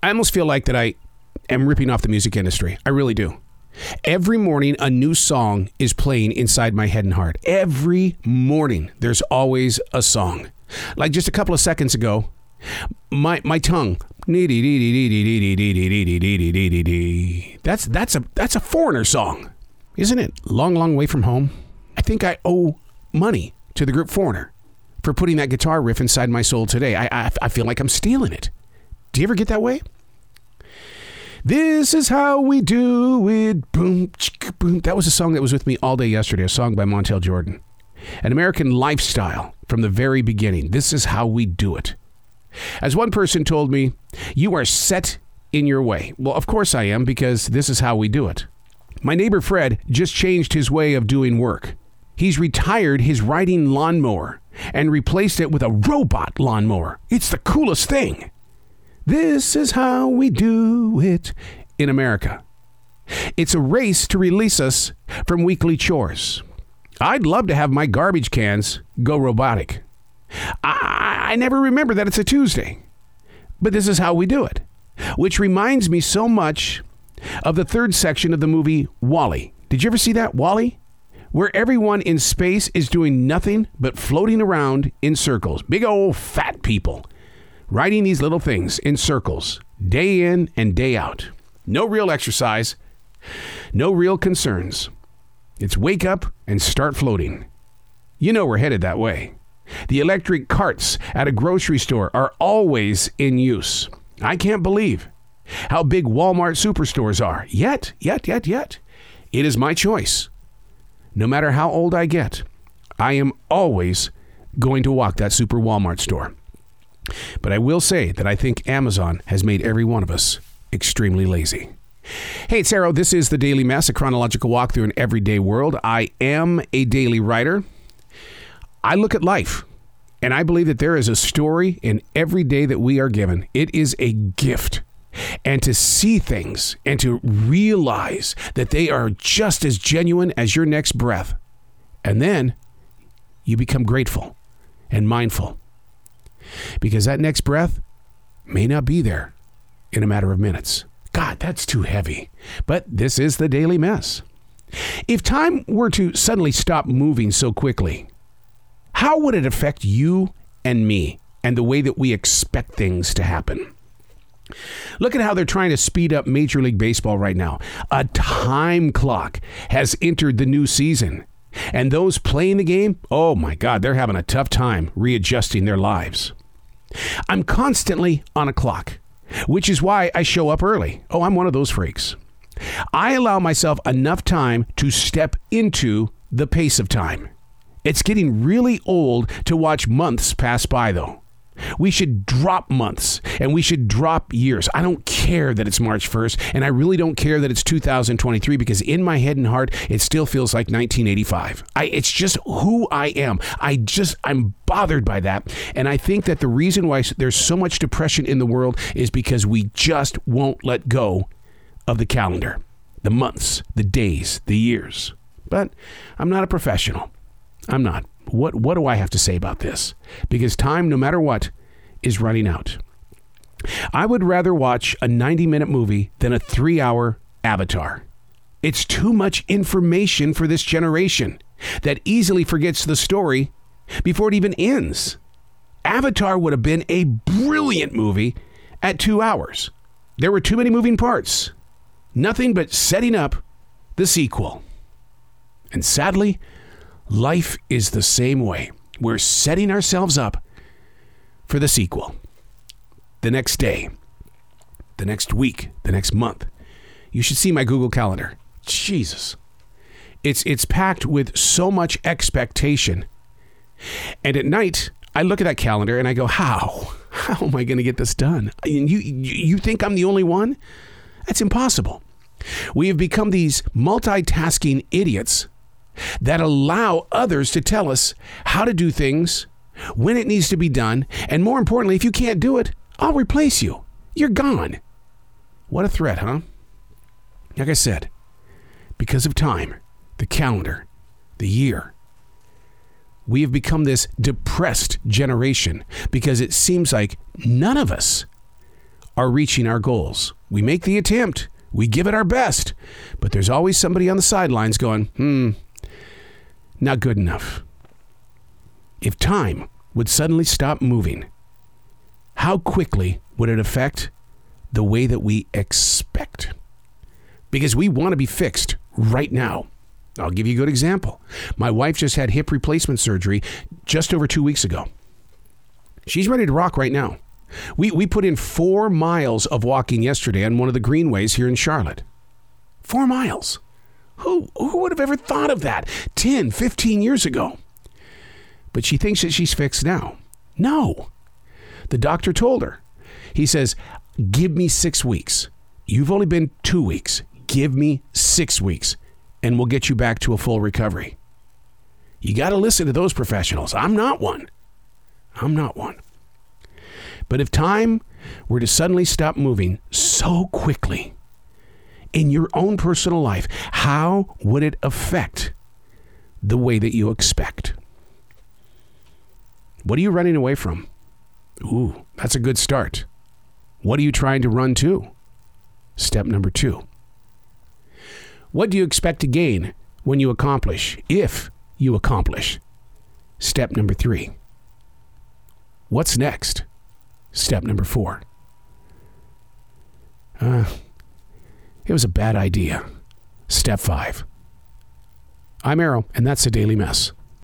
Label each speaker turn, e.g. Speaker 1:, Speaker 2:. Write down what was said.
Speaker 1: I almost feel like that I am ripping off the music industry. I really do. Every morning, a new song is playing inside my head and heart. Every morning, there's always a song. Like just a couple of seconds ago, my my tongue. That's that's a that's a foreigner song, isn't it? Long, long way from home. I think I owe money to the group Foreigner for putting that guitar riff inside my soul today. I I, I feel like I'm stealing it. Do you ever get that way? This is how we do it. Boom, boom. That was a song that was with me all day yesterday, a song by Montel Jordan. An American lifestyle from the very beginning. This is how we do it. As one person told me, you are set in your way. Well, of course I am, because this is how we do it. My neighbor Fred just changed his way of doing work. He's retired his riding lawnmower and replaced it with a robot lawnmower. It's the coolest thing. This is how we do it in America. It's a race to release us from weekly chores. I'd love to have my garbage cans go robotic. I, I never remember that it's a Tuesday, but this is how we do it. Which reminds me so much of the third section of the movie WALL-E. Did you ever see that, WALL-E? Where everyone in space is doing nothing but floating around in circles. Big old fat people riding these little things in circles, day in and day out. No real exercise, no real concerns. It's wake up and start floating. You know we're headed that way. The electric carts at a grocery store are always in use. I can't believe how big Walmart superstores are. Yet, yet, yet, yet. It is my choice. No matter how old I get, I am always going to walk that super Walmart store. But I will say that I think Amazon has made every one of us extremely lazy. Hey, it's Arroe. This is the Daily Mess, a chronological walk through an everyday world. I am a daily writer. I look at life and I believe that there is a story in every day that we are given. It is a gift. And to see things and to realize that they are just as genuine as your next breath. And then you become grateful and mindful because that next breath may not be there in a matter of minutes. God, that's too heavy. But this is the daily mess. If time were to suddenly stop moving so quickly, how would it affect you and me and the way that we expect things to happen? Look at how they're trying to speed up Major League Baseball right now. A time clock has entered the new season. And those playing the game, oh my God, they're having a tough time readjusting their lives. I'm constantly on a clock, which is why I show up early. Oh, I'm one of those freaks. I allow myself enough time to step into the pace of time. It's getting really old to watch months pass by, though. We should drop months and we should drop years. I don't care that it's March 1st, and I really don't care that it's 2023 because in my head and heart, it still feels like 1985. I, it's just who I am. I just, I'm bothered by that. And I think that the reason why there's so much depression in the world is because we just won't let go of the calendar, the months, the days, the years. But I'm not a professional. I'm not. What what do I have to say about this? Because time, no matter what, is running out. I would rather watch a 90 minute movie than a three hour Avatar. It's too much information for this generation that easily forgets the story before it even ends. Avatar would have been a brilliant movie at two hours. There were too many moving parts. Nothing but setting up the sequel. And sadly, Life is the same way. We're setting ourselves up for the sequel. The next day, the next week, the next month. You should see my Google Calendar. Jesus. It's it's packed with so much expectation. And at night, I look at that calendar and I go, "How? How am I going to get this done?" And you you think I'm the only one? That's impossible. We have become these multitasking idiots that allow others to tell us how to do things, when it needs to be done, and more importantly, if you can't do it, I'll replace you. You're gone. What a threat, huh? Like I said, because of time, the calendar, the year, we have become this depressed generation because it seems like none of us are reaching our goals. We make the attempt, we give it our best, but there's always somebody on the sidelines going, hmm, not good enough. If time would suddenly stop moving, how quickly would it affect the way that we expect? Because we want to be fixed right now. I'll give you a good example. My wife just had hip replacement surgery just over two weeks ago. She's ready to rock right now. We, we put in four miles of walking yesterday on one of the greenways here in Charlotte. Four miles. Who, who would have ever thought of that 10, 15 years ago? But she thinks that she's fixed now. No. The doctor told her. He says, Give me six weeks. You've only been two weeks. Give me six weeks, and we'll get you back to a full recovery. You got to listen to those professionals. I'm not one. I'm not one. But if time were to suddenly stop moving so quickly in your own personal life, how would it affect the way that you expect? What are you running away from? Ooh, that's a good start. What are you trying to run to? Step number two. What do you expect to gain when you accomplish, if you accomplish? Step number three. What's next? Step number four. Uh, it was a bad idea. Step five. I'm Arroe, and that's the Daily Mess.